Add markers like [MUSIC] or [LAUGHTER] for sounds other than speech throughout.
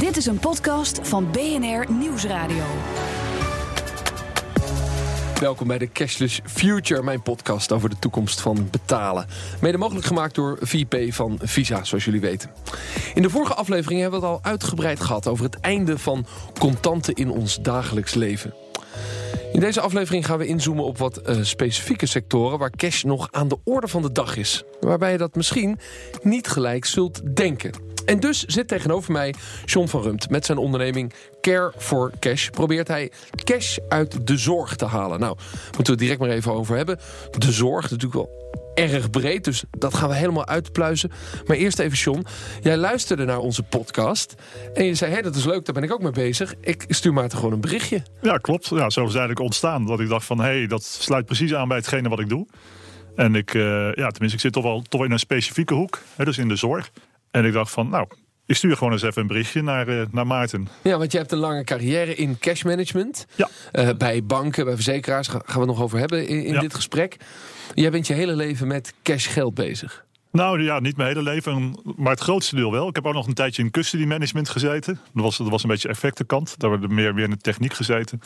Dit is een podcast van BNR Nieuwsradio. Welkom bij de Cashless Future, mijn podcast over de toekomst van betalen. Mede mogelijk gemaakt door VP van Visa, zoals jullie weten. In de vorige aflevering hebben we het al uitgebreid gehad over het einde van contanten in ons dagelijks leven. In deze aflevering gaan we inzoomen op wat uh, specifieke sectoren waar cash nog aan de orde van de dag is. Waarbij je dat misschien niet gelijk zult denken. En dus zit tegenover mij John van Rumt. Met zijn onderneming Care for Cash probeert hij cash uit de zorg te halen. Nou, moeten we het direct maar even over hebben. De zorg, natuurlijk wel erg breed, dus dat gaan we helemaal uitpluizen. Maar eerst even, John. Jij luisterde naar onze podcast en je zei: hé, dat is leuk, daar ben ik ook mee bezig. Ik stuur maar gewoon een berichtje. Ja, klopt. Ja, zo is het eigenlijk ontstaan. Dat ik dacht van, hé, dat sluit precies aan bij hetgene wat ik doe. En ik, uh, ja, tenminste, ik zit toch wel toch in een specifieke hoek, hè, dus in de zorg. En ik dacht van, nou, ik stuur gewoon eens even een berichtje naar, uh, naar Maarten. Ja, want je hebt een lange carrière in cash management. Ja. Uh, bij banken, bij verzekeraars, gaan we het nog over hebben in, in ja. dit gesprek. Jij bent je hele leven met cash geld bezig. Nou ja, niet mijn hele leven, maar het grootste deel wel. Ik heb ook nog een tijdje in custody management gezeten. Dat was, dat was een beetje effectenkant. Daar hebben we meer weer in de techniek gezeten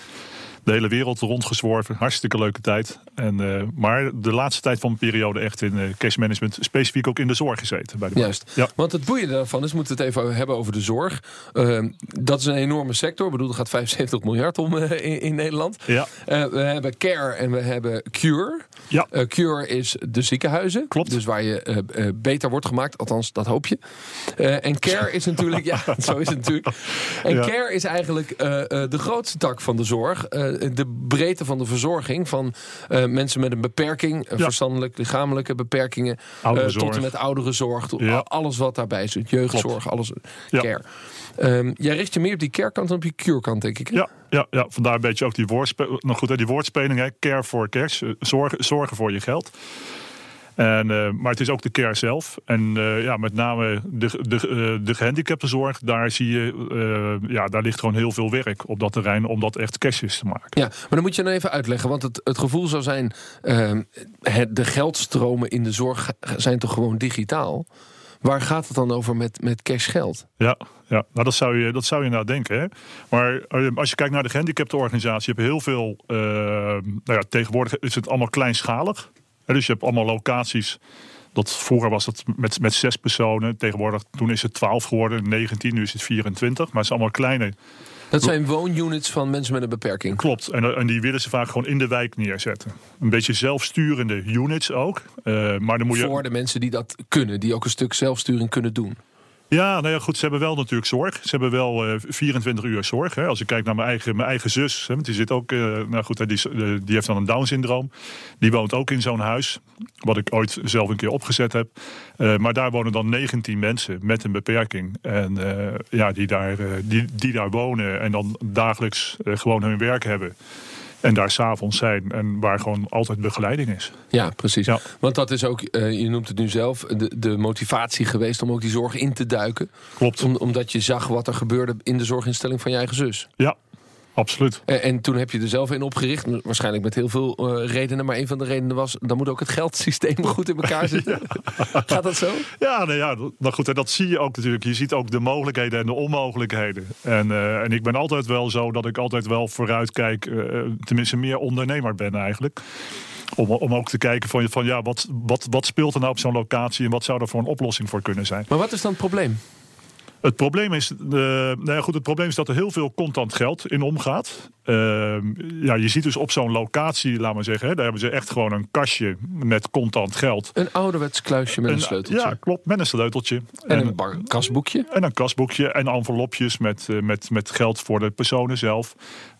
de hele wereld rondgezworven. Hartstikke leuke tijd. En, uh, maar de laatste tijd van mijn periode echt in uh, cash management, specifiek ook in de zorg gezeten. Bij de Juist. Ja. Want het boeiende daarvan is, moeten we het even hebben over de zorg. Uh, dat is een enorme sector. Ik bedoel, er gaat 75 miljard om in, in, Nederland. Ja. we hebben Care en we hebben Cure. Ja. Cure is de ziekenhuizen. Klopt. Dus waar je beter wordt gemaakt. Althans, dat hoop je. en Care is natuurlijk, [LAUGHS] ja, zo is het natuurlijk. [LAUGHS] En ja. Care is eigenlijk de grootste tak van de zorg de breedte van de verzorging van uh, mensen met een beperking, ja. verstandelijk, lichamelijke beperkingen, uh, tot en met ouderenzorg, ja. alles wat daarbij zit, jeugdzorg, alles, care. Um, jij richt je meer op die care-kant dan op je cure-kant, denk ik. Hè? Ja, ja, ja, vandaar een beetje ook die, woordspe nou goed, die woordspeling, hè? care for cash, zorgen, zorgen voor je geld. En, uh, maar het is ook de care zelf. En uh, ja, met name de, de, uh, de gehandicaptenzorg, daar zie je, ja, daar ligt gewoon heel veel werk op dat terrein om dat echt cashjes te maken. Ja, maar dan moet je dan even uitleggen, want het, het gevoel zou zijn, ehm, het, de geldstromen in de zorg zijn toch gewoon digitaal? Waar gaat het dan over met, met cashgeld? Ja, ja nou dat, zou je, dat zou je nou denken. Hè? Maar als je kijkt naar de gehandicaptenorganisatie, heb je heel veel. Uh, nou ja, tegenwoordig is het allemaal kleinschalig. Dus je hebt allemaal locaties. Dat, vroeger was het met, met zes personen. Tegenwoordig, toen is het 12 geworden, 19, nu is het 24. Maar het zijn allemaal kleine. Dat zijn woonunits van mensen met een beperking. Klopt, en, en die willen ze vaak gewoon in de wijk neerzetten. Een beetje zelfsturende units ook. Uh, maar dan moet je... Voor de mensen die dat kunnen, die ook een stuk zelfsturing kunnen doen. Ja, nou ja, goed. Ze hebben wel natuurlijk zorg. Ze hebben wel uh, 24 uur zorg. Hè. Als ik kijk naar mijn eigen, mijn eigen zus, hè, die zit ook, uh, nou goed, die, die heeft dan een Down-syndroom. Die woont ook in zo'n huis, wat ik ooit zelf een keer opgezet heb. Maar daar wonen dan 19 mensen met een beperking. En ja, die daar, die, die daar wonen en dan dagelijks gewoon hun werk hebben. En daar s'avonds zijn en waar gewoon altijd begeleiding is. Ja, precies. Ja. Want dat is ook, uh, je noemt het nu zelf, de, de motivatie geweest om ook die zorg in te duiken. Klopt. Om, omdat je zag wat er gebeurde in de zorginstelling van je eigen zus. Ja, Absoluut. En, en, toen heb je er zelf in opgericht, waarschijnlijk met heel veel uh, redenen. Maar een van de redenen was, dan moet ook het geldsysteem [LAUGHS] goed in elkaar [LAUGHS] zitten. Gaat dat zo? Ja, nou ja, nou goed, en dat zie je ook natuurlijk. Je ziet ook de mogelijkheden en de onmogelijkheden. En, uh, en ik ben altijd wel zo dat ik altijd wel vooruit kijk, uh, tenminste meer ondernemer ben eigenlijk. Om, om ook te kijken van, van ja, wat, wat, wat speelt er nou op zo'n locatie en wat zou er voor een oplossing voor kunnen zijn. Maar wat is dan het probleem? Het probleem is, uh, nou ja, goed, het probleem is dat er heel veel contant geld in omgaat. Uh, ja, je ziet dus op zo'n locatie, laat maar zeggen, hè, daar hebben ze echt gewoon een kastje met contant geld. Een ouderwets kluisje met een, een sleuteltje. Ja, klopt, met een sleuteltje. En, en een kasboekje. En een kasboekje en envelopjes met, uh, met, met geld voor de personen zelf.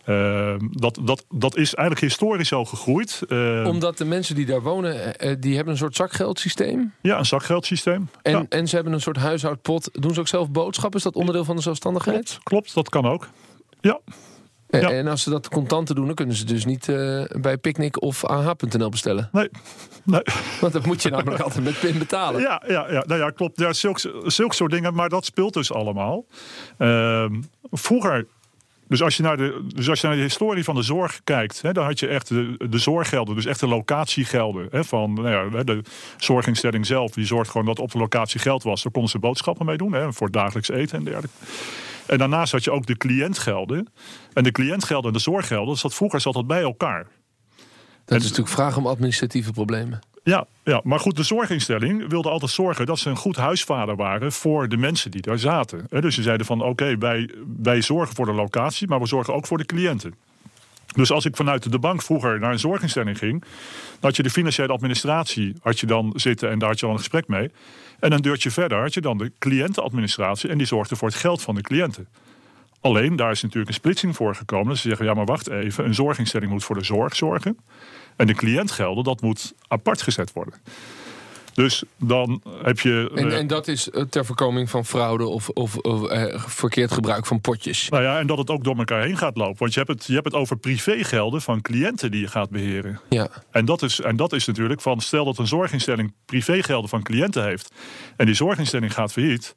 Uh, dat, dat, dat is eigenlijk historisch zo gegroeid. Uh, Omdat de mensen die daar wonen, uh, die hebben een soort zakgeldsysteem? Ja, een zakgeldsysteem. En, ja. en ze hebben een soort huishoudpot. Doen ze ook zelf boodschappen? Is dat onderdeel van de zelfstandigheid? Klopt, klopt dat kan ook. Ja. Ja. En als ze dat contanten doen, dan kunnen ze dus niet bij Picnic of AH.nl bestellen. Nee. nee. Want dat moet je namelijk [LAUGHS] altijd met PIN betalen. Ja, ja, ja, nou ja klopt. Ja, zulke, zulke soort dingen, maar dat speelt dus allemaal. Uh, vroeger dus als, je naar de, dus als je naar de historie van de zorg kijkt, hè, dan had je echt de, de zorggelden, dus echt de locatiegelden. Hè, van nou ja, de zorginstelling zelf, die zorgt gewoon dat op de locatie geld was. Daar konden ze boodschappen mee doen, hè, voor dagelijks eten en dergelijke. En daarnaast had je ook de cliëntgelden. En de cliëntgelden en de zorggelden, dat vroeger zat dat bij elkaar. Dat is natuurlijk vraag om administratieve problemen. Ja, ja, maar goed, de zorginstelling wilde altijd zorgen dat ze een goed huisvader waren voor de mensen die daar zaten. Dus ze zeiden van oké, wij, wij zorgen voor de locatie, maar we zorgen ook voor de cliënten. Dus als ik vanuit de bank vroeger naar een zorginstelling ging, had je de financiële administratie had je dan zitten en daar had je dan een gesprek mee. En een deurtje verder had je dan de cliëntenadministratie en die zorgde voor het geld van de cliënten. Alleen daar is natuurlijk een splitsing voor gekomen. Ze zeggen ja, maar wacht even, een zorginstelling moet voor de zorg zorgen. En de cliëntgelden, dat moet apart gezet worden. Dus dan heb je. En, eh, en dat is eh, ter voorkoming van fraude of, of, of eh, verkeerd gebruik van potjes. Nou ja, en dat het ook door elkaar heen gaat lopen. Want je hebt het, je hebt het over privégelden van cliënten die je gaat beheren. Ja. En dat, is, en dat is natuurlijk van, stel dat een zorginstelling privégelden van cliënten heeft. En die zorginstelling gaat failliet.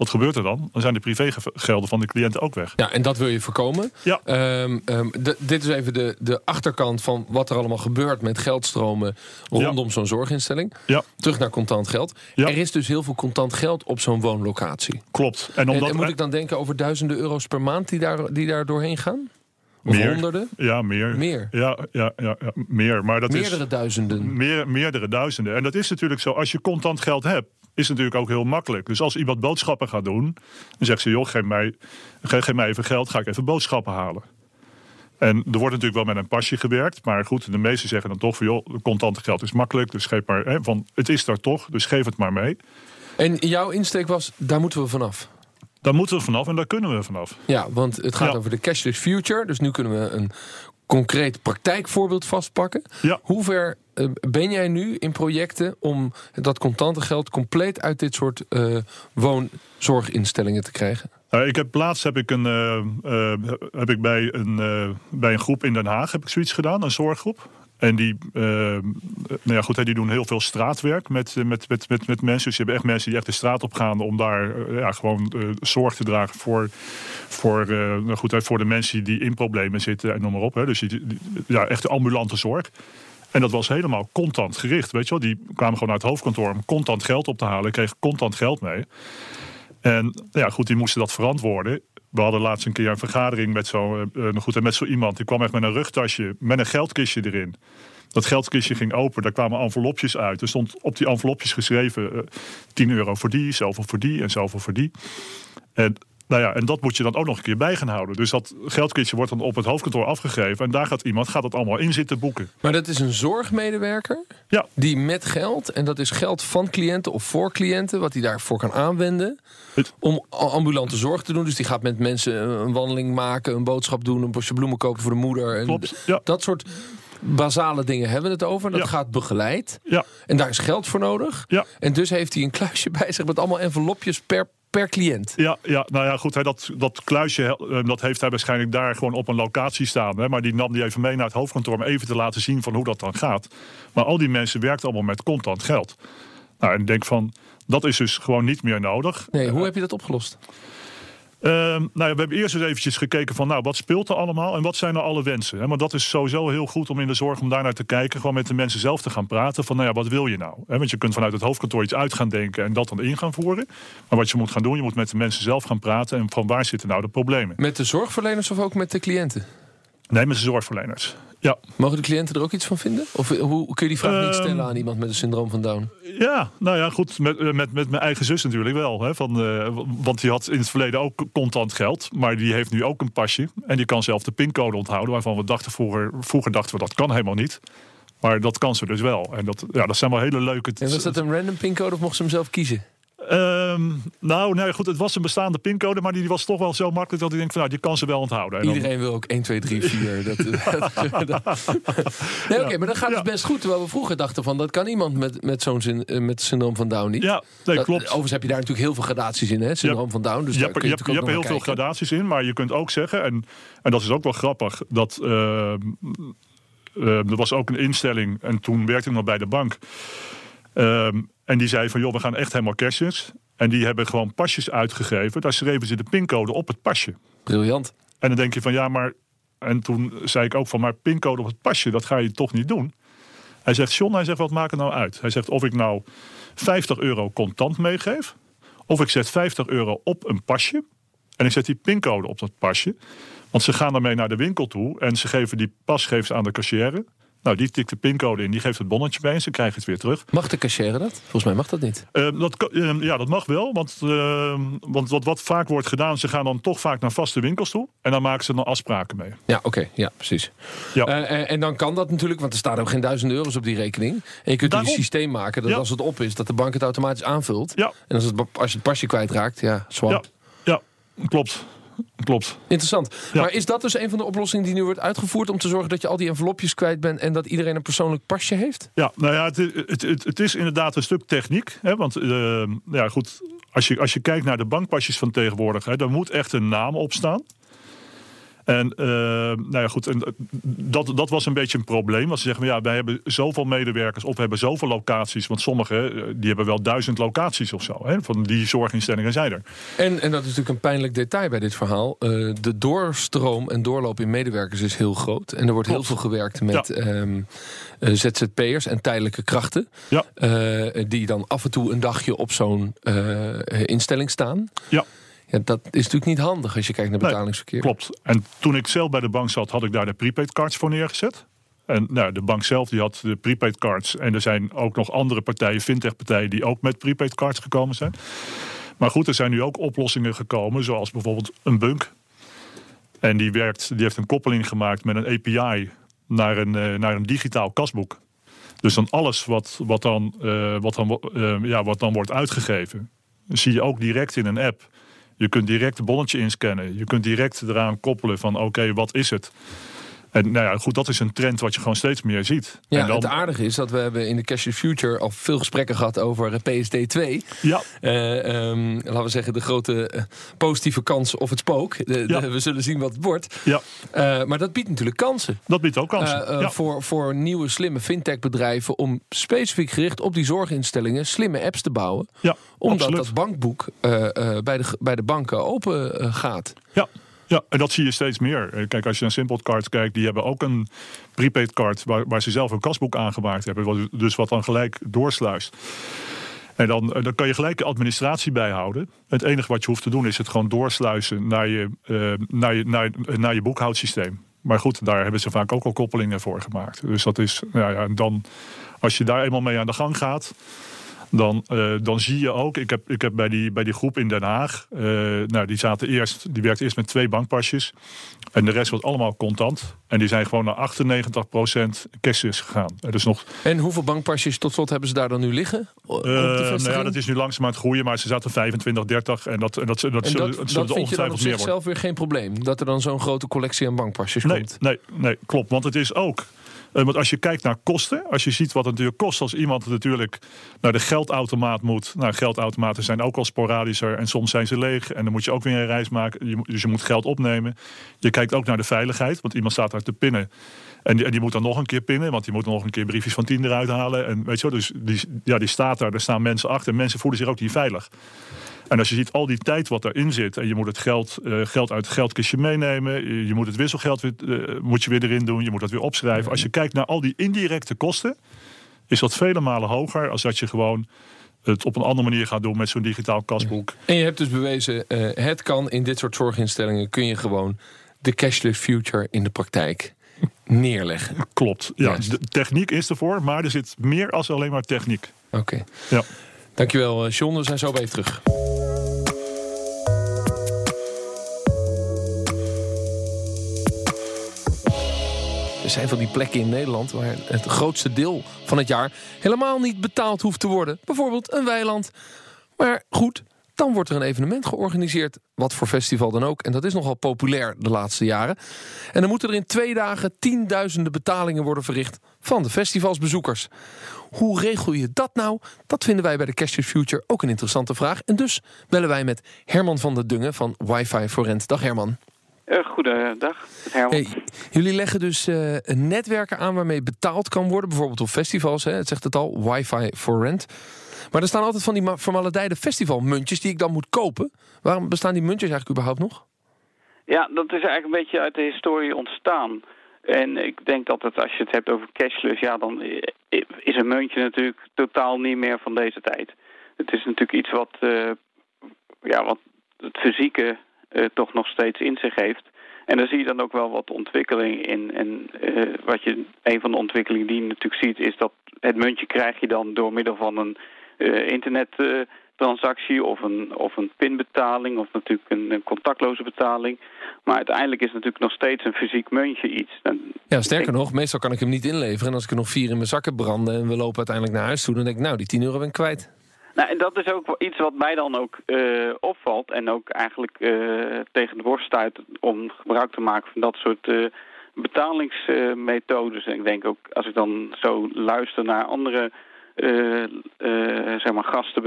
Wat gebeurt er dan? Dan zijn de privégelden van de cliënten ook weg. Ja, en dat wil je voorkomen. Ja. Ehm, ehm, dit is even de, de achterkant van wat er allemaal gebeurt met geldstromen rondom zo'n zorginstelling. Ja, Terug naar contant geld. Ja. Er is dus heel veel contant geld op zo'n woonlocatie. klopt. En En, omdat en moet ik dan denken over duizenden euro's per maand die daar, die daar doorheen gaan? Of Meer. honderden? Ja, meer. Meer. Ja, ja, ja, ja, meer. Maar dat Meerdere is duizenden. meer, meerdere duizenden. En dat is natuurlijk zo. Als je contant geld hebt, is natuurlijk ook heel makkelijk. Dus als iemand boodschappen gaat doen, dan zegt ze: joh, geef mij, geef, geef mij even geld, ga ik even boodschappen halen. En er wordt natuurlijk wel met een pasje gewerkt. Maar goed, de meesten zeggen dan toch van joh, contante geld is makkelijk. Dus geef maar, hè, van, het is daar toch, dus geef het maar mee. En jouw insteek was, daar moeten we vanaf. Daar moeten we vanaf en daar kunnen we vanaf. Ja, want het gaat Ja. over de cashless future. Dus nu kunnen we een concreet praktijkvoorbeeld vastpakken. Ja. Hoe ver eh, ben jij nu in projecten om dat contante geld compleet uit dit soort eh, woonzorginstellingen te krijgen? Nou, ik heb laatst heb ik, een, eh, eh, heb ik bij, een, eh, bij een groep in Den Haag heb ik zoiets gedaan, een zorggroep. En die, eh, nou ja, goed, die doen heel veel straatwerk met, eh, met, met, met, met mensen. Dus je hebt echt mensen die echt de straat op gaan om daar eh, ja, gewoon zorg te dragen voor, voor, nou goed, voor de mensen die in problemen zitten en noem maar op. Hè. Dus die, ja, echt de ambulante zorg. En dat was helemaal contant gericht. Weet je wel? Die kwamen gewoon uit het hoofdkantoor om contant geld op te halen. Kregen contant geld mee. En ja, goed, die moesten dat verantwoorden. We hadden laatst een keer een vergadering met zo, eh, eh, goed, met zo iemand. Die kwam echt met een rugtasje, met een geldkistje erin. Dat geldkistje ging open, daar kwamen envelopjes uit. Er stond op die envelopjes geschreven: eh 10 euro voor die, zoveel voor die en zoveel voor die. En, nou ja, en dat moet je dan ook nog een keer bij gaan houden. Dus dat geldkistje wordt dan op het hoofdkantoor afgegeven. En daar gaat iemand gaat het allemaal in zitten boeken. Maar dat is een zorgmedewerker Ja, die met geld, en dat is geld van cliënten of voor cliënten, wat hij daarvoor kan aanwenden. Het- Om ambulante zorg te doen. Dus die gaat met mensen een wandeling maken, een boodschap doen, een bosje bloemen kopen voor de moeder. En Klopt, ja. Dat soort basale dingen hebben we het over. Dat Ja. gaat begeleid. ja, En daar is geld voor nodig. ja. En dus heeft hij een kluisje bij zich met allemaal envelopjes per, per cliënt. Ja, ja, nou ja, goed. Hè, dat, dat kluisje eh, dat heeft hij waarschijnlijk daar gewoon op een locatie staan. Hè, maar die nam die even mee naar het hoofdkantoor om even te laten zien van hoe dat dan gaat. Maar al die mensen werken allemaal met contant geld. Nou, en ik denk van, dat is dus gewoon niet meer nodig. Nee, hoe heb je dat opgelost? Ehm, nou we hebben eerst eens eventjes gekeken van, nou, wat speelt er allemaal en wat zijn nou alle wensen? Hè? Maar dat is sowieso heel goed om in de zorg om daar naar te kijken, gewoon met de mensen zelf te gaan praten van, nou ja, wat wil je nou? Want je kunt vanuit het hoofdkantoor iets uit gaan denken en dat dan in gaan voeren. Maar wat je moet gaan doen, je moet met de mensen zelf gaan praten en van waar zitten nou de problemen? Met de zorgverleners of ook met de cliënten? Nee, met zorgverleners. Ja, Mogen de cliënten er ook iets van vinden? Of hoe kun je die vraag niet Ehm, stellen aan iemand met een syndroom van Down? ja nou ja, goed. Met, eh, met, met mijn eigen zus natuurlijk wel. Hè, van, eh, want die had in het verleden ook contant geld. Maar die heeft nu ook een pasje. En die kan zelf de pincode onthouden. Waarvan we dachten vroeger, vroeger dachten we dat kan helemaal niet. Maar dat kan ze dus wel. En dat, ja, dat zijn wel hele leuke... En was dat een random pincode of mocht ze hem zelf kiezen? Ehm, nou, nee, goed, het was een bestaande pincode. Maar die, die was toch wel zo makkelijk dat ik denk van... Nou, die kan ze wel onthouden. Dan- Iedereen wil ook 1, 2, 3, 4. Dat, nee, oké, maar dat gaat dus Ja. best goed. Terwijl we vroeger dachten van dat kan iemand met, met zo'n zin, eh, met syndroom van Down niet. Ja, nee, Dat- klopt. Overigens heb je daar natuurlijk heel veel gradaties in, hè? Syndroom van Down. Dus je hebt, kun je je, hebt, je heel veel gradaties in, maar je kunt ook zeggen, en, en dat is ook wel grappig, dat eh, eh, er was ook een instelling, en toen werkte ik nog bij de bank. Ehm, en die zei van, joh, we gaan echt helemaal cashless. En die hebben gewoon pasjes uitgegeven. Daar schreven ze de pincode op het pasje. Briljant. En dan denk je van, ja, maar... En toen zei ik ook van, maar pincode op het pasje, dat ga je toch niet doen? Hij zegt, John, hij zegt, wat maakt het nou uit? Hij zegt, of ik nou 50 euro contant meegeef... of ik zet 50 euro op een pasje... en ik zet die pincode op dat pasje. Want ze gaan daarmee naar de winkel toe en ze geven die pas geven ze aan de cashier. Nou, die tikt de pincode in, die geeft het bonnetje bij en ze krijgen het weer terug. Mag de cashier dat? Volgens mij mag dat niet. Uh, dat, uh, ja, dat mag wel, want, uh, want wat, wat vaak wordt gedaan, ze gaan dan toch vaak naar vaste winkels toe en dan maken ze dan afspraken mee. Ja, oké, okay, ja, precies. Ja. En, en, dan kan dat natuurlijk, want er staan ook geen duizend euro's op die rekening. En je kunt Daarom. een systeem maken dat ja. als het op is, dat de bank het automatisch aanvult. Ja. En als, het, als je het pasje kwijtraakt, ja, swap. Ja, ja klopt. Klopt. Interessant. Maar is dat dus een van de oplossingen die nu wordt uitgevoerd... om te zorgen dat je al die envelopjes kwijt bent... en dat iedereen een persoonlijk pasje heeft? Ja, nou ja, het, het, het, het is inderdaad een stuk techniek. Hè, want uh, ja, goed, als je, als je kijkt naar de bankpasjes van tegenwoordig... Hè, daar moet echt een naam op staan. En, uh, nou ja, goed, en dat, dat was een beetje een probleem. Want ze zeggen, ja, wij hebben zoveel medewerkers of we hebben zoveel locaties. Want sommigen eh, die hebben wel duizend locaties of zo. Hè, van die zorginstellingen zijn er. En, en dat is natuurlijk een pijnlijk detail bij dit verhaal. Uh, de doorstroom en doorloop in medewerkers is heel groot. En er wordt heel veel gewerkt met ja. um, ZZP'ers en tijdelijke krachten. Ja. Uh, die dan af en toe een dagje op zo'n instelling staan. Ja. Ja, dat is natuurlijk niet handig als je kijkt naar betalingsverkeer. Nee, klopt. En toen ik zelf bij de bank zat, had ik daar de prepaid cards voor neergezet. En nou, de bank zelf die had de prepaid cards. En er zijn ook nog andere partijen, fintech partijen, die ook met prepaid cards gekomen zijn. Maar goed, er zijn nu ook oplossingen gekomen, zoals bijvoorbeeld een bunk. En die, werkt, die heeft een koppeling gemaakt met een API naar een, uh, naar een digitaal kasboek. Dus dan alles wat, wat, dan, uh, wat, dan, uh, ja, wat dan wordt uitgegeven, zie je ook direct in een app. Je kunt direct een bonnetje inscannen. Je kunt direct eraan koppelen van oké, wat is het? En nou ja, goed, dat is een trend wat je gewoon steeds meer ziet. Ja, en dan... het aardige is dat we hebben in de Cash the Future al veel gesprekken gehad over PSD2. Ja. Uh, um, laten we zeggen, de grote uh, positieve kans of het spook. De, ja. de, we zullen zien wat het wordt. Ja. Uh, maar dat biedt natuurlijk kansen. Dat biedt ook kansen. Ja. voor, voor nieuwe slimme fintech bedrijven om specifiek gericht op die zorginstellingen slimme apps te bouwen. Ja, omdat absoluut. dat bankboek bij, de, bij de banken open gaat. Ja. Ja, en dat zie je steeds meer. Kijk, als je naar Simple kijkt, die hebben ook een prepaid card waar, waar ze zelf een kasboek aangemaakt hebben. Dus wat dan gelijk doorsluist. En dan, dan kan je gelijk de administratie bijhouden. Het enige wat je hoeft te doen is het gewoon doorsluizen naar je, uh, naar naar, naar je boekhoudsysteem. Maar goed, daar hebben ze vaak ook al koppelingen voor gemaakt. Dus dat is, nou ja, dan, als je daar eenmaal mee aan de gang gaat, dan, uh, dan zie je ook, ik heb, ik heb bij, die, bij die groep in Den Haag, uh, nou, die, zaten eerst, die werkte eerst met twee bankpasjes. En de rest was allemaal contant. En die zijn gewoon naar 98% cashless gegaan. Er is nog... En hoeveel bankpasjes tot slot hebben ze daar dan nu liggen? Uh, nou ja, dat is nu langzaam aan het groeien, maar ze zaten 25, 30. En dat, en dat, dat, en dat, zullen, dat zullen vind je dan op weer geen probleem? Dat er dan zo'n grote collectie aan bankpasjes nee, komt? Nee, nee, klopt. Want het is ook... Uh, want als je kijkt naar kosten, als je ziet wat het natuurlijk kost als iemand natuurlijk naar de geldautomaat moet. Nou, geldautomaten zijn ook al sporadischer en soms zijn ze leeg. En dan moet je ook weer een reis maken. Dus je moet geld opnemen. Je kijkt ook naar de veiligheid, want iemand staat daar te pinnen. En die, die moet dan nog een keer pinnen, want die moet nog een keer briefjes van tien eruit halen. En weet je wel, dus die, ja, die staat daar, daar staan mensen achter. En mensen voelen zich ook niet veilig. En als je ziet al die tijd wat erin zit en je moet het geld, uh, geld uit het geldkistje meenemen, je, moet het wisselgeld weer, uh, moet je weer erin doen, je moet dat weer opschrijven. Als je kijkt naar al die indirecte kosten, is dat vele malen hoger als dat je gewoon het op een andere manier gaat doen met zo'n digitaal kasboek. En je hebt dus bewezen, uh, het kan in dit soort zorginstellingen kun je gewoon de cashless future in de praktijk [LAUGHS] neerleggen. Klopt. Ja, de techniek is ervoor, maar er zit meer als alleen maar techniek. Oké. Okay. Ja. Dankjewel, John. We zijn zo bij terug. Er zijn van die plekken in Nederland waar het grootste deel van het jaar helemaal niet betaald hoeft te worden. Bijvoorbeeld een weiland. Maar goed, dan wordt er een evenement georganiseerd, wat voor festival dan ook. En dat is nogal populair de laatste jaren. En dan moeten er in twee dagen tienduizenden betalingen worden verricht van de festivalsbezoekers. Hoe regel je dat nou? Dat vinden wij bij de Cashless Future ook een interessante vraag. En dus bellen wij met Herman van der Dungen van Wi-Fi for Rent. Dag Herman. Uh, goedendag, Herman. Hey, jullie leggen dus uh, netwerken aan waarmee betaald kan worden, bijvoorbeeld op festivals. Hè? Het zegt het al, Wi-Fi for Rent. Maar er staan altijd van die formaliteiten festivalmuntjes die ik dan moet kopen. Waarom bestaan die muntjes eigenlijk überhaupt nog? Ja, dat is eigenlijk een beetje uit de historie ontstaan. En ik denk dat het, als je het hebt over cashless, ja, dan is een muntje natuurlijk totaal niet meer van deze tijd. Het is natuurlijk iets wat, uh, ja, wat het fysieke toch nog steeds in zich heeft. En daar zie je dan ook wel wat ontwikkeling in. En wat je, een van de ontwikkelingen die je natuurlijk ziet, is dat het muntje krijg je dan door middel van een internet transactie of een, of een pinbetaling of natuurlijk een, een, contactloze betaling. Maar uiteindelijk is het natuurlijk nog steeds een fysiek muntje iets. ja, sterker nog, meestal kan ik hem niet inleveren. En als ik er nog vier in mijn zakken branden en we lopen uiteindelijk naar huis toe... dan denk ik, nou, die 10 euro ben ik kwijt. Nou, en dat is ook iets wat mij dan ook uh, opvalt. En ook eigenlijk uh, tegen de borst stuit om gebruik te maken van dat soort uh, betalingsmethodes. en ik denk ook, als ik dan zo luister naar andere zeg maar gasten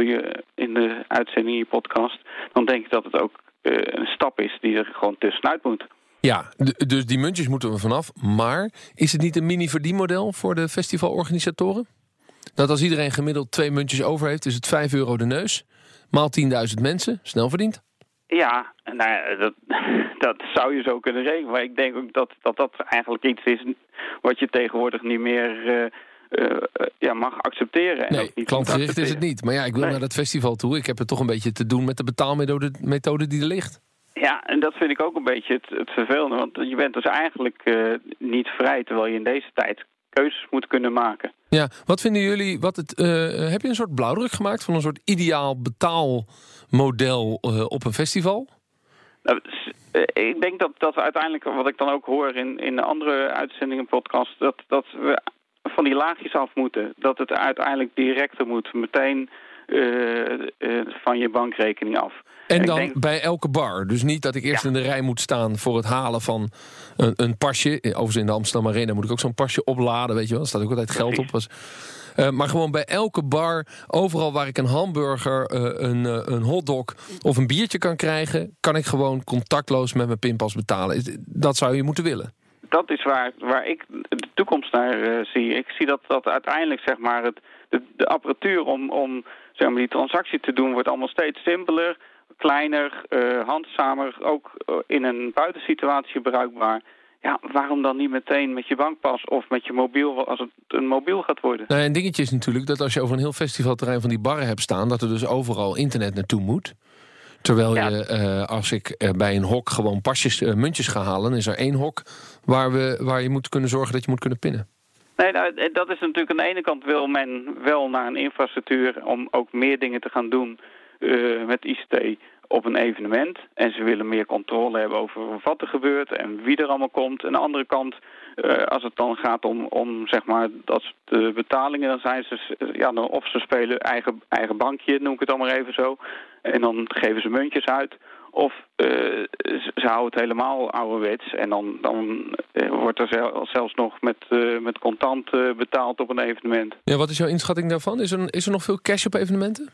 in de uitzending in je podcast, dan denk ik dat het ook uh, een stap is die er gewoon tussenuit moet. Ja, dus die muntjes moeten we vanaf. Maar is het niet een mini-verdienmodel voor de festivalorganisatoren? Dat als iedereen gemiddeld twee muntjes over heeft, is het 5 euro de neus. Maal 10.000 mensen, snel verdiend. Ja, nou ja, dat, [LAUGHS] dat zou je zo kunnen regelen. Maar ik denk ook dat, dat dat eigenlijk iets is wat je tegenwoordig niet meer uh, uh, ja, mag accepteren. En nee, niet klantgericht is het niet. Maar ja, ik wil naar dat festival toe. Ik heb het toch een beetje te doen met de betaalmethode methode die er ligt. Ja, en dat vind ik ook een beetje het, het vervelende. Want je bent dus eigenlijk uh, niet vrij, terwijl je in deze tijd keuzes moet kunnen maken. Ja, wat vinden jullie, wat het, heb je een soort blauwdruk gemaakt van een soort ideaal betaalmodel op een festival? Nou, ik denk dat, dat we uiteindelijk, wat ik dan ook hoor in, in andere uitzendingen, podcast, dat, dat we van die laagjes af moeten. Dat het uiteindelijk directer moet, meteen uh, uh, van je bankrekening af. En dan bij elke bar. Dus niet dat ik eerst in de rij moet staan voor het halen van een, een pasje. Overigens in de Amsterdam Arena moet ik ook zo'n pasje opladen, weet je wel. Er staat ook altijd geld op. Uh, maar gewoon bij elke bar, overal waar ik een hamburger, een, een hotdog of een biertje kan krijgen... kan ik gewoon contactloos met mijn pinpas betalen. Dat zou je moeten willen dat is waar, waar ik de toekomst naar uh, zie. Ik zie dat, dat uiteindelijk zeg maar, het, de, de apparatuur om, om zeg maar, die transactie te doen wordt allemaal steeds simpeler, kleiner, uh, handzamer, ook uh, in een buitensituatie gebruikbaar. Ja, waarom dan niet meteen met je bankpas of met je mobiel als het een mobiel gaat worden? Nou, een dingetje is natuurlijk dat als je over een heel festivalterrein van die barren hebt staan... dat er dus overal internet naartoe moet. Terwijl je, uh, als ik uh, bij een hok gewoon pasjes, uh, muntjes ga halen... is er één hok waar, we, waar je moet kunnen zorgen dat je moet kunnen pinnen. Nee, nou, dat is natuurlijk aan de ene kant wil men wel naar een infrastructuur... om ook meer dingen te gaan doen met ICT op een evenement. En ze willen meer controle hebben over wat er gebeurt en wie er allemaal komt. Aan de andere kant, als het dan gaat om, om zeg maar, dat de betalingen, dan zijn ze, ja, dan, of ze spelen eigen, eigen bankje, noem ik het allemaal even zo. En dan geven ze muntjes uit. Of uh, ze houden het helemaal ouderwets en dan, dan uh, wordt er zel, zelfs nog met, uh, met contant betaald op een evenement. Ja, wat is jouw inschatting daarvan? Is er, is er nog veel cash op evenementen?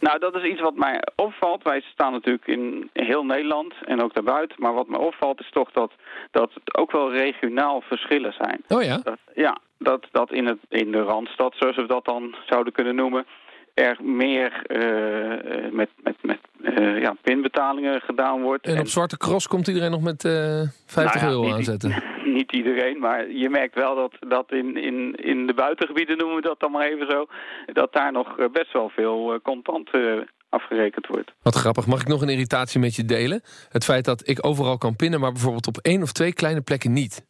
Nou, dat is iets wat mij opvalt. Wij staan natuurlijk in heel Nederland en ook daarbuiten. Maar wat mij opvalt is toch dat, dat het ook wel regionaal verschillen zijn. Oh ja? Dat, ja, dat, dat in, het, in de Randstad, zoals we dat dan zouden kunnen noemen er meer uh, met, met, met uh, ja, pinbetalingen gedaan wordt. En op Zwarte Cross komt iedereen nog met uh, 50 nou ja, euro niet, aanzetten? [LAUGHS] Niet iedereen, maar je merkt wel dat, dat in, in, in de buitengebieden, noemen we dat dan maar even zo... dat daar nog best wel veel contant afgerekend wordt. Wat grappig. Mag ik nog een irritatie met je delen? Het feit dat ik overal kan pinnen, maar bijvoorbeeld op één of twee kleine plekken niet.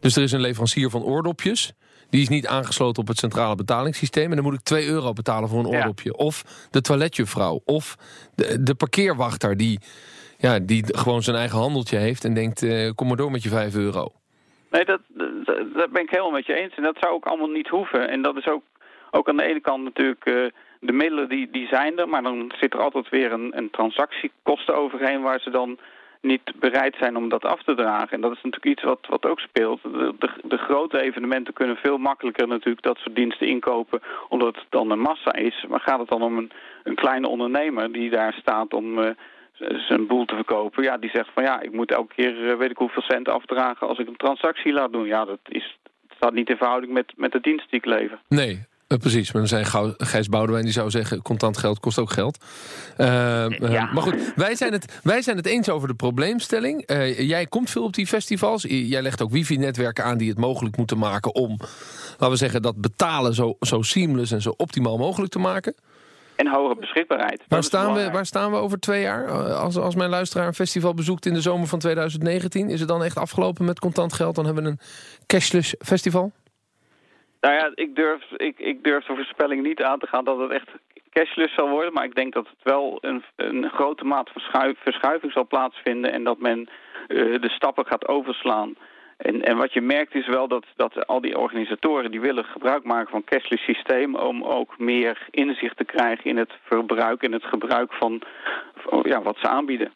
Dus er is een leverancier van oordopjes... Die is niet aangesloten op het centrale betalingssysteem. En dan moet ik 2 euro betalen voor een oordopje. Ja. Of de toiletjuffrouw. Of de, de parkeerwachter die, ja, die gewoon zijn eigen handeltje heeft. En denkt, uh, kom maar door met je 5 euro. Nee, dat, dat, dat, ben ik helemaal met je eens. En dat zou ook allemaal niet hoeven. En dat is ook, ook aan de ene kant natuurlijk... Uh, de middelen die, die zijn er, maar dan zit er altijd weer een, een transactiekosten overheen... waar ze dan niet bereid zijn om dat af te dragen. En dat is natuurlijk iets wat, wat ook speelt. De, de, de, grote evenementen kunnen veel makkelijker natuurlijk dat soort diensten inkopen... omdat het dan een massa is. Maar gaat het dan om een, een kleine ondernemer die daar staat om... Uh, zijn boel te verkopen. Ja, die zegt van ja, ik moet elke keer uh, weet ik hoeveel cent afdragen als ik een transactie laat doen. Ja, dat is, staat niet in verhouding met, met de dienst die ik lever. Nee, uh, precies, maar dan zijn Gijs Boudewijn die zou zeggen... contant geld kost ook geld. Uh, ja. Maar goed, wij zijn, het, wij zijn het eens over de probleemstelling. jij komt veel op die festivals. Jij legt ook wifi-netwerken aan die het mogelijk moeten maken... om, laten we zeggen, dat betalen zo, zo seamless en zo optimaal mogelijk te maken. en hoge beschikbaarheid. Waar staan, we, waar staan we over twee jaar? Eh, als, als mijn luisteraar een festival bezoekt in de zomer van 2019... is het dan echt afgelopen met contant geld? Dan hebben we een cashless festival? Nou ja, ik durf, ik, ik durf de voorspelling niet aan te gaan dat het echt cashless zal worden. Maar ik denk dat het wel een, een grote maat van verschuiving zal plaatsvinden... en dat men uh, de stappen gaat overslaan en, en wat je merkt is wel dat, dat al die organisatoren die willen gebruik maken van cashless systeem om ook meer inzicht te krijgen in het verbruik en het gebruik van, ja, wat ze aanbieden.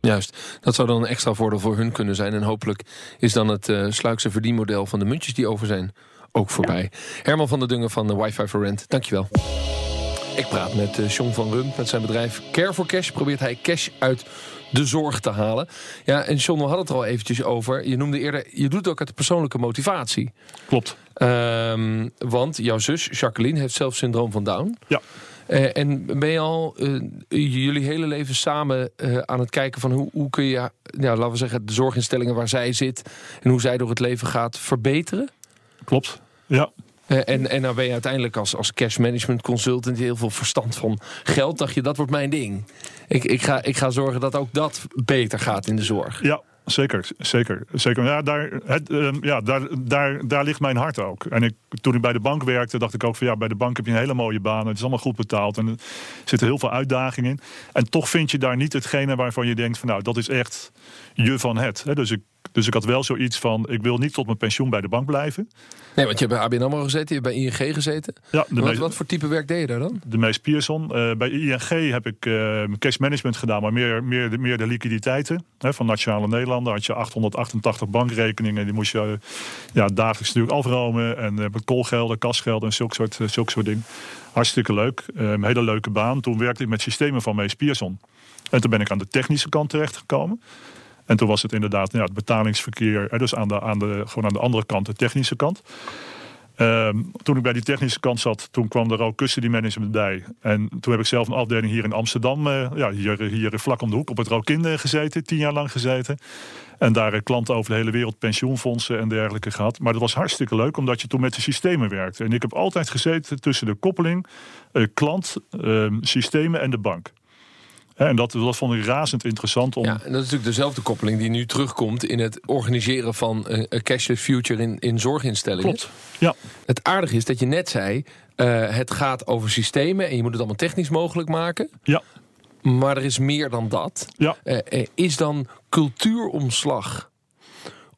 Juist, dat zou dan een extra voordeel voor hun kunnen zijn. En hopelijk is dan het uh, Sluikse verdienmodel van de muntjes die over zijn ook voorbij. Herman van der Dungen van de Wi-Fi for Rent, dankjewel. Ik praat met uh, John van Rum, met zijn bedrijf Care for Cash. Probeert hij cash uit de zorg te halen. Ja, en John, we hadden het er al eventjes over. Je noemde eerder, je doet het ook uit de persoonlijke motivatie. Klopt. Um, want jouw zus, Jacqueline, heeft zelf syndroom van Down. Ja. Uh, en ben je al uh, jullie hele leven samen uh, aan het kijken van hoe, hoe kun je, ja, laten we zeggen, de zorginstellingen waar zij zit en hoe zij door het leven gaat verbeteren? Klopt, ja. en, en nou ben je uiteindelijk als, als cash management consultant heel veel verstand van geld. Dacht je, dat wordt mijn ding. Ik, ik, ga, ik ga zorgen dat ook dat beter gaat in de zorg. Ja, Zeker, zeker. zeker. Ja, daar, het, uh, ja daar, daar, daar ligt mijn hart ook. En ik, toen ik bij de bank werkte, dacht ik ook van ja, bij de bank heb je een hele mooie baan. Het is allemaal goed betaald en er zitten heel veel uitdagingen in. En toch vind je daar niet hetgene waarvan je denkt van nou, dat is echt je van het. Dus ik dus ik had wel zoiets van, ik wil niet tot mijn pensioen bij de bank blijven. Nee, want je hebt bij ABN AMRO gezeten, je hebt bij ING gezeten. Ja, wat, wat, voor type werk deed je daar dan? De meest Pearson. Uh, bij ING heb ik uh, cash management gedaan, maar meer, meer, de, meer de liquiditeiten. Hè, van Nationale Nederlanden had je 888 bankrekeningen. Die moest je ja, dagelijks natuurlijk afromen. En met koolgelden, kasgelden en zulke soort, zulke soort dingen. Hartstikke leuk. een hele leuke baan. Toen werkte ik met systemen van Mees Pearson. En toen ben ik aan de technische kant terechtgekomen. En toen was het inderdaad het betalingsverkeer, dus aan de, aan de, gewoon aan de andere kant, de technische kant. Um, toen ik bij die technische kant zat, toen kwam er ook custody management bij. En toen heb ik zelf een afdeling hier in Amsterdam, uh, ja, hier, hier vlak om de hoek, op het Rokin gezeten, tien jaar lang gezeten. En daar uh, klanten over de hele wereld, pensioenfondsen en dergelijke gehad. Maar dat was hartstikke leuk, omdat je toen met de systemen werkte. En ik heb altijd gezeten tussen de koppeling klant, ehm, systemen en de bank. En dat, dat vond ik razend interessant. Om... Ja, en dat is natuurlijk dezelfde koppeling die nu terugkomt in het organiseren van een cashless future in, in zorginstellingen. Klopt. Ja. Het aardige is dat je net zei, uh, het gaat over systemen en je moet het allemaal technisch mogelijk maken. Ja. Maar er is meer dan dat. Ja. Uh, is dan cultuuromslag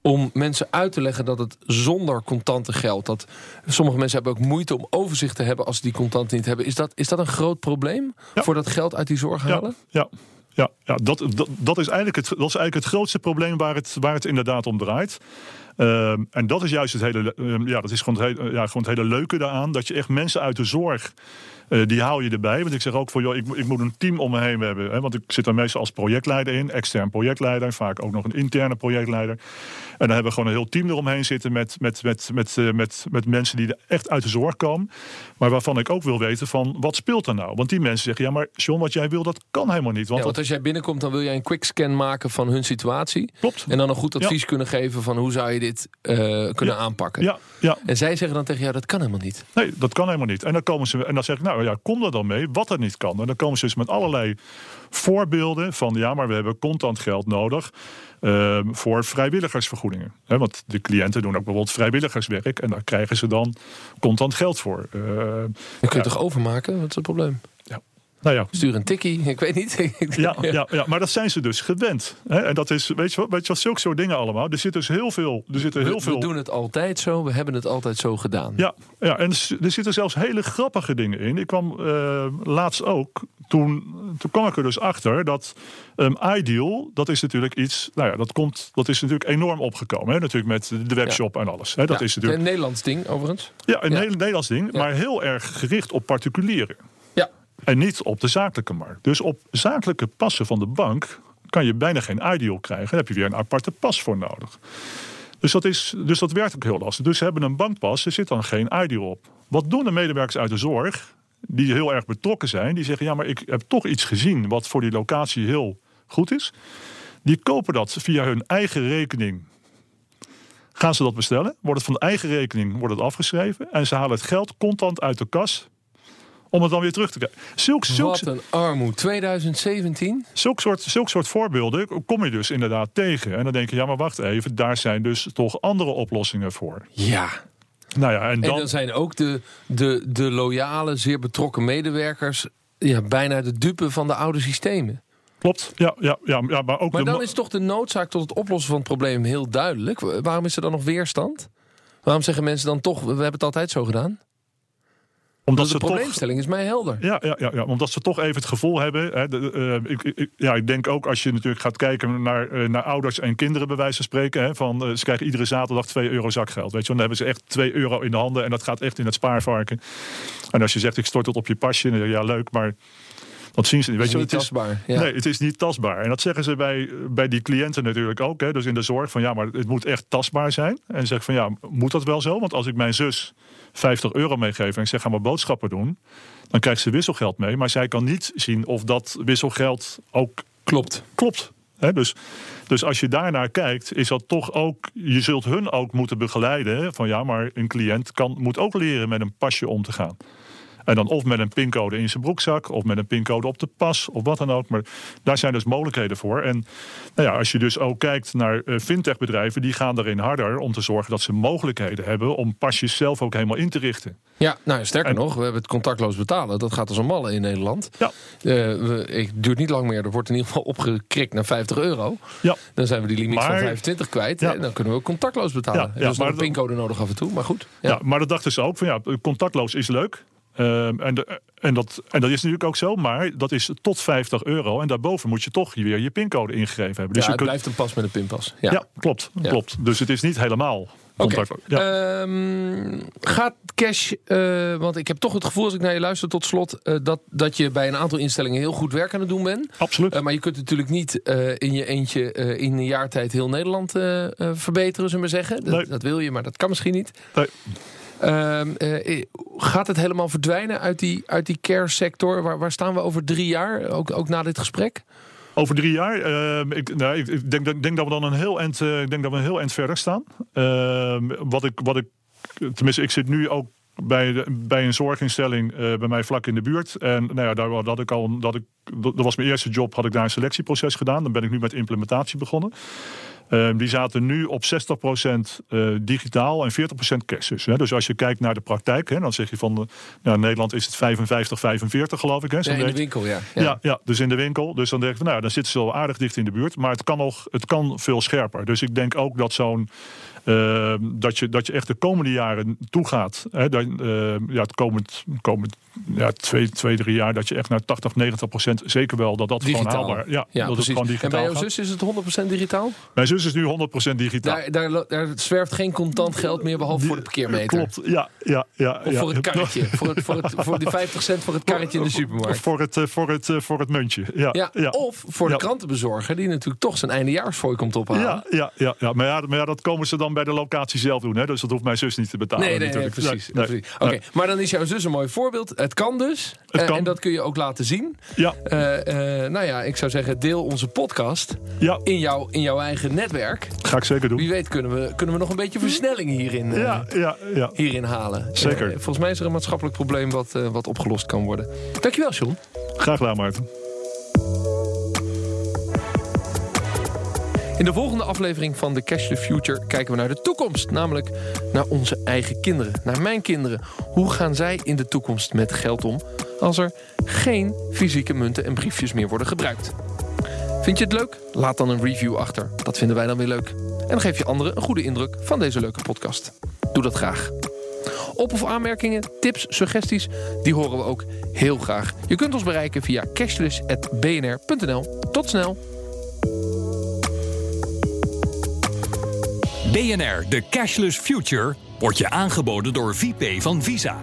om mensen uit te leggen dat het zonder contanten geldt. Dat sommige mensen hebben ook moeite om overzicht te hebben als ze die contanten niet hebben. Is dat, is dat een groot probleem voor dat geld uit die zorg halen? Ja, ja. Ja, ja dat, dat, dat, is eigenlijk het, dat is eigenlijk het grootste probleem waar het, waar het inderdaad om draait. Uh, en dat is juist het hele, uh, ja, dat is gewoon het, hele, ja, gewoon het hele leuke daaraan. Dat je echt mensen uit de zorg uh, die haal je erbij. Want ik zeg ook voor joh, ik, ik moet een team om me heen hebben. Hè, want ik zit er meestal als projectleider in, extern projectleider, vaak ook nog een interne projectleider. En dan hebben we gewoon een heel team eromheen zitten met, met, met, met, uh, met, met mensen die er echt uit de zorg komen. Maar waarvan ik ook wil weten van wat speelt er nou? Want die mensen zeggen, ja maar John, wat jij wil, dat kan helemaal niet. Want, ja, want als jij binnenkomt, dan wil jij een quick scan maken van hun situatie. Klopt. En dan een goed advies ja. kunnen geven van hoe zou je dit uh, kunnen ja. aanpakken. Ja. Ja. En zij zeggen dan tegen jou, dat kan helemaal niet. Nee, dat kan helemaal niet. En dan komen ze en dan zeg ik, nou ja, kom er dan mee wat er niet kan. En dan komen ze dus met allerlei voorbeelden van ja, maar we hebben contant geld nodig. Uh, voor vrijwilligersvergoedingen. He, want de cliënten doen ook bijvoorbeeld vrijwilligerswerk en daar krijgen ze dan contant geld voor. Uh, je kunt ja. toch overmaken? Wat is het probleem? Nou ja. Stuur een tikkie, ik weet niet. [LAUGHS] ja, ja, ja, maar dat zijn ze dus gewend. He, en dat is, weet je wat, weet je wat, zulke soort dingen allemaal. Er zit dus heel veel. Er zitten heel we, veel... we doen het altijd zo, we hebben het altijd zo gedaan. Ja, ja en er zitten zelfs hele grappige dingen in. Ik kwam uh, laatst ook, toen, toen kwam ik er dus achter dat um, Ideal, dat is natuurlijk iets, nou ja, dat, komt, dat is natuurlijk enorm opgekomen. Hè? Natuurlijk met de webshop ja. en alles. Hè? Dat ja, is natuurlijk... Een Nederlands ding, overigens. Ja, een ja. Nederlands ding, maar heel erg gericht op particulieren. En niet op de zakelijke markt. Dus op zakelijke passen van de bank kan je bijna geen Ideal krijgen. Daar heb je weer een aparte pas voor nodig. Dus dat, is, dus dat werkt ook heel lastig. Dus ze hebben een bankpas, er zit dan geen Ideal op. Wat doen de medewerkers uit de zorg, die heel erg betrokken zijn, die zeggen: Ja, maar ik heb toch iets gezien wat voor die locatie heel goed is. Die kopen dat via hun eigen rekening. Gaan ze dat bestellen? Wordt het van de eigen rekening wordt het afgeschreven. En ze halen het geld contant uit de kas om het dan weer terug te krijgen. Zulk, zulk, Wat een armoede. 2017? zulk, soort, zulk soort voorbeelden kom je dus inderdaad tegen. En dan denk je, ja, maar wacht even, daar zijn dus toch andere oplossingen voor. Ja. Nou ja, en En dan. dan zijn ook de, de, de loyale, zeer betrokken medewerkers... Ja, bijna de dupe van de oude systemen. Klopt, ja, ja, ja, ja maar ook Maar dan is toch de noodzaak tot het oplossen van het probleem heel duidelijk. Wa- Waarom is er dan nog weerstand? Waarom zeggen mensen dan toch, we hebben het altijd zo gedaan? Omdat de ze toch probleemstelling is mij helder. Ja, ja, ja, ja, omdat ze toch even het gevoel hebben. Hè, de, eh, ik, ik, ja, ik denk ook als je natuurlijk gaat kijken naar, eh, naar ouders en kinderen, bij wijze van spreken. Hè, van, eh, ze krijgen iedere zaterdag 2 euro zakgeld. Weet je, dan hebben ze echt 2 euro in de handen en dat gaat echt in het spaarvarken. En als je zegt, ik stort het op je pasje, dan ja, leuk, maar. Dat zien ze niet. Weet Het is je, het is, tastbaar. Ja. Nee, het is niet tastbaar. En dat zeggen ze bij, bij die cliënten natuurlijk ook. Hè, dus in de zorg van ja, maar het moet echt tastbaar zijn. En zeg van ja, moet dat wel zo? Want als ik mijn zus 50 euro meegeef en ik zeg ga maar boodschappen doen, dan krijgt ze wisselgeld mee. Maar zij kan niet zien of dat wisselgeld ook Klopt. klopt. Dus, dus als je daarnaar kijkt, is dat toch ook. Je zult hun ook moeten begeleiden. Van ja, maar een cliënt kan, moet ook leren met een pasje om te gaan. En dan of met een pincode in zijn broekzak, of met een pincode op de pas, of wat dan ook. Maar daar zijn dus mogelijkheden voor. En nou ja, als je dus ook kijkt naar eh, fintechbedrijven, die gaan daarin harder om te zorgen dat ze mogelijkheden hebben om pasjes zelf ook helemaal in te richten. Ja, nou sterker En- nog, we hebben het contactloos betalen. Dat gaat als een malle in Nederland. Ja. We, het duurt niet lang meer. Er wordt in ieder geval opgekrikt naar 50 euro. Ja, Dan zijn we die limiet van Maar- 25 kwijt. Ja. En dan kunnen we ook contactloos betalen. Ja, Ja, dus nog maar een pincode nodig af en toe. Maar goed. Ja. Ja. maar dat dachten ze ook van ja, contactloos is leuk. Ehm, en, de- en, dat, en dat is natuurlijk ook zo, maar dat is tot 50 euro. En daarboven moet je toch weer je pincode ingegeven hebben. Dus ja, je het kunt, blijft een pas met een pinpas. ja. Ja. klopt, Ja. klopt. Dus het is niet helemaal Oké. Ehm, gaat cash, eh, want ik heb toch het gevoel als ik naar je luister tot slot, eh, dat, dat je bij een aantal instellingen heel goed werk aan het doen bent. Absoluut. Eh, maar je kunt natuurlijk niet in je eentje in een jaar tijd heel Nederland verbeteren, zullen we zeggen. Dat, Nee. dat wil je, maar dat kan misschien niet. Nee. Ehm, eh, gaat het helemaal verdwijnen uit die, uit die care sector? Waar, waar staan we over drie jaar, ook, ook na dit gesprek? Over drie jaar, ehm, ik, nou, ik, denk, denk dat we dan een heel eind, eh, ik denk dat we een heel eind verder staan. Ehm, wat, ik, wat ik, tenminste, ik zit nu ook bij, de, bij een zorginstelling eh, bij mij vlak in de buurt. En nou ja, daar had ik al, dat ik, dat was mijn eerste job, had ik daar een selectieproces gedaan. Dan ben ik nu met implementatie begonnen. Ehm, die zaten nu op 60% eh, digitaal en 40% cash. Dus, hè. dus als je kijkt naar de praktijk, hè, dan zeg je van, nou, in Nederland is het 55, 45 geloof ik. Hè, in de winkel, ja. Ja. Ja, dus in de winkel. Dus dan denk ik van, nou, dan zitten ze wel aardig dicht in de buurt. Maar het kan nog, het kan veel scherper. Dus ik denk ook dat zo'n. eh, dat, je, dat je echt de komende jaren toegaat. Hè, dat, eh, ja, het komend, komend ja, twee, twee, drie jaar. Dat je echt naar 80, 90 procent. Zeker wel dat dat gewoon Digitaal. haalbaar. Ja, Ja, dat het gewoon en digitaal bij jouw gaat. zus is het 100% digitaal? Mijn zus is nu 100 procent digitaal. Daar, daar, daar zwerft geen contant geld meer, behalve voor de parkeermeter. Klopt, ja. ja, ja Of ja. voor het karretje. [LAUGHS] voor, het, voor, het, voor die 50 cent voor het karretje in de supermarkt. Voor het, eh, voor het, eh, voor het muntje. Ja, Ja, ja. Of voor de krantenbezorger, die natuurlijk toch zijn eindejaarsfooi komt ophalen. Ja, ja, ja, ja. Maar, ja, maar ja, dat komen ze dan bij de locatie zelf doen. Hè? Dus dat hoeft mijn zus niet te betalen. Nee, nee, precies. Nee, precies. Oké, maar dan is jouw zus een mooi voorbeeld. Het kan dus. Het Eh, kan. en dat kun je ook laten zien. Ja, nou ja, ik zou zeggen, deel onze podcast ja, in, jouw in jouw eigen netwerk. ga ik zeker doen. Wie weet kunnen we, kunnen we nog een beetje versnelling hierin, eh, Ja, ja, ja. hierin halen. Zeker. Eh, volgens mij is er een maatschappelijk probleem wat, eh, wat opgelost kan worden. Dankjewel, John. Graag gedaan, Maarten. In de volgende aflevering van The Cash the Future kijken we naar de toekomst. Namelijk naar onze eigen kinderen, naar mijn kinderen. Hoe gaan zij in de toekomst met geld om als er geen fysieke munten en briefjes meer worden gebruikt? Vind je het leuk? Laat dan een review achter. Dat vinden wij dan weer leuk. En geef je anderen een goede indruk van deze leuke podcast. Doe dat graag. Op- of aanmerkingen, tips, suggesties, die horen we ook heel graag. Je kunt ons bereiken via cashless.bnr.nl. Tot snel! BNR, de Cashless Future, wordt je aangeboden door VP van Visa.